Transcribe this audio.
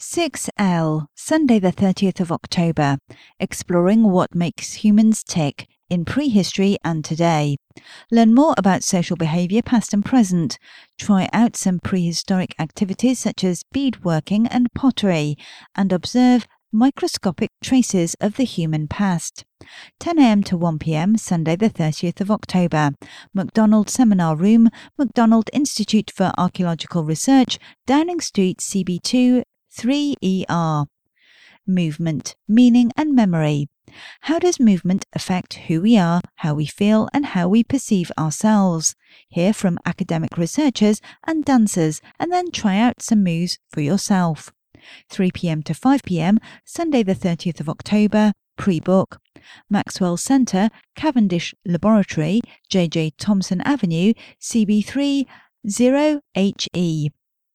6L, Sunday, the 30th of October, exploring what makes humans tick in prehistory and today. Learn more about social behaviour past and present. Try out some prehistoric activities such as beadworking and pottery, and observe microscopic traces of the human past. 10am to 1pm, Sunday, the 30th of October. McDonald Seminar Room, McDonald Institute for Archaeological Research, Downing Street, CB2 3ER. Movement, meaning and memory. How does movement affect who we are, how we feel, and how we perceive ourselves? Hear from academic researchers and dancers, and then try out some moves for yourself. 3 pm to 5 pm, Sunday, the 30th of October, pre book. Maxwell Centre, Cavendish Laboratory, JJ Thomson Avenue, CB3 0HE.